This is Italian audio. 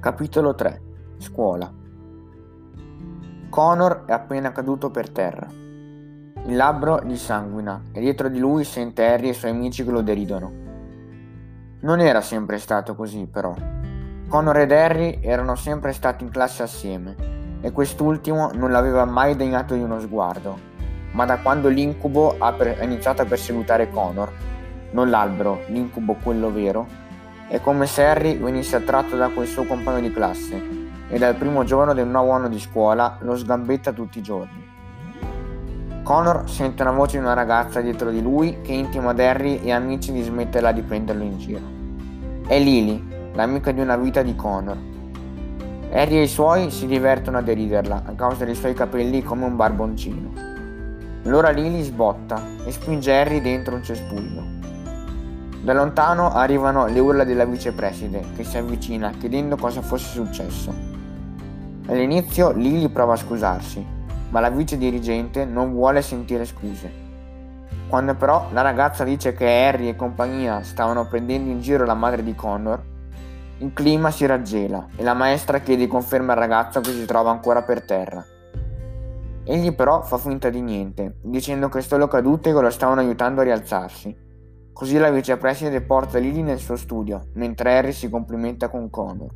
Capitolo 3 Scuola Connor è appena caduto per terra. Il labbro gli sanguina e dietro di lui sente Harry e i suoi amici che lo deridono. Non era sempre stato così, però. Connor ed Harry erano sempre stati in classe assieme e quest'ultimo non l'aveva mai degnato di uno sguardo. Ma da quando l'incubo ha, per- ha iniziato a perseguitare Connor, non l'albero, l'incubo quello vero, è come se Harry venisse attratto da quel suo compagno di classe e dal primo giorno del nuovo anno di scuola lo sgambetta tutti i giorni. Connor sente una voce di una ragazza dietro di lui che intima ad Harry e amici di smetterla di prenderlo in giro. È Lily, l'amica di una vita di Connor. Harry e i suoi si divertono a deriderla a causa dei suoi capelli come un barboncino. Allora Lily sbotta e spinge Harry dentro un cespuglio. Da lontano arrivano le urla della vicepreside che si avvicina chiedendo cosa fosse successo. All'inizio Lily prova a scusarsi, ma la vice dirigente non vuole sentire scuse. Quando però la ragazza dice che Harry e compagnia stavano prendendo in giro la madre di Connor, il clima si raggela e la maestra chiede conferma al ragazzo che si trova ancora per terra. Egli però fa finta di niente, dicendo che solo cadute che lo stavano aiutando a rialzarsi Così la vicepresidente porta Lily nel suo studio, mentre Harry si complimenta con Connor.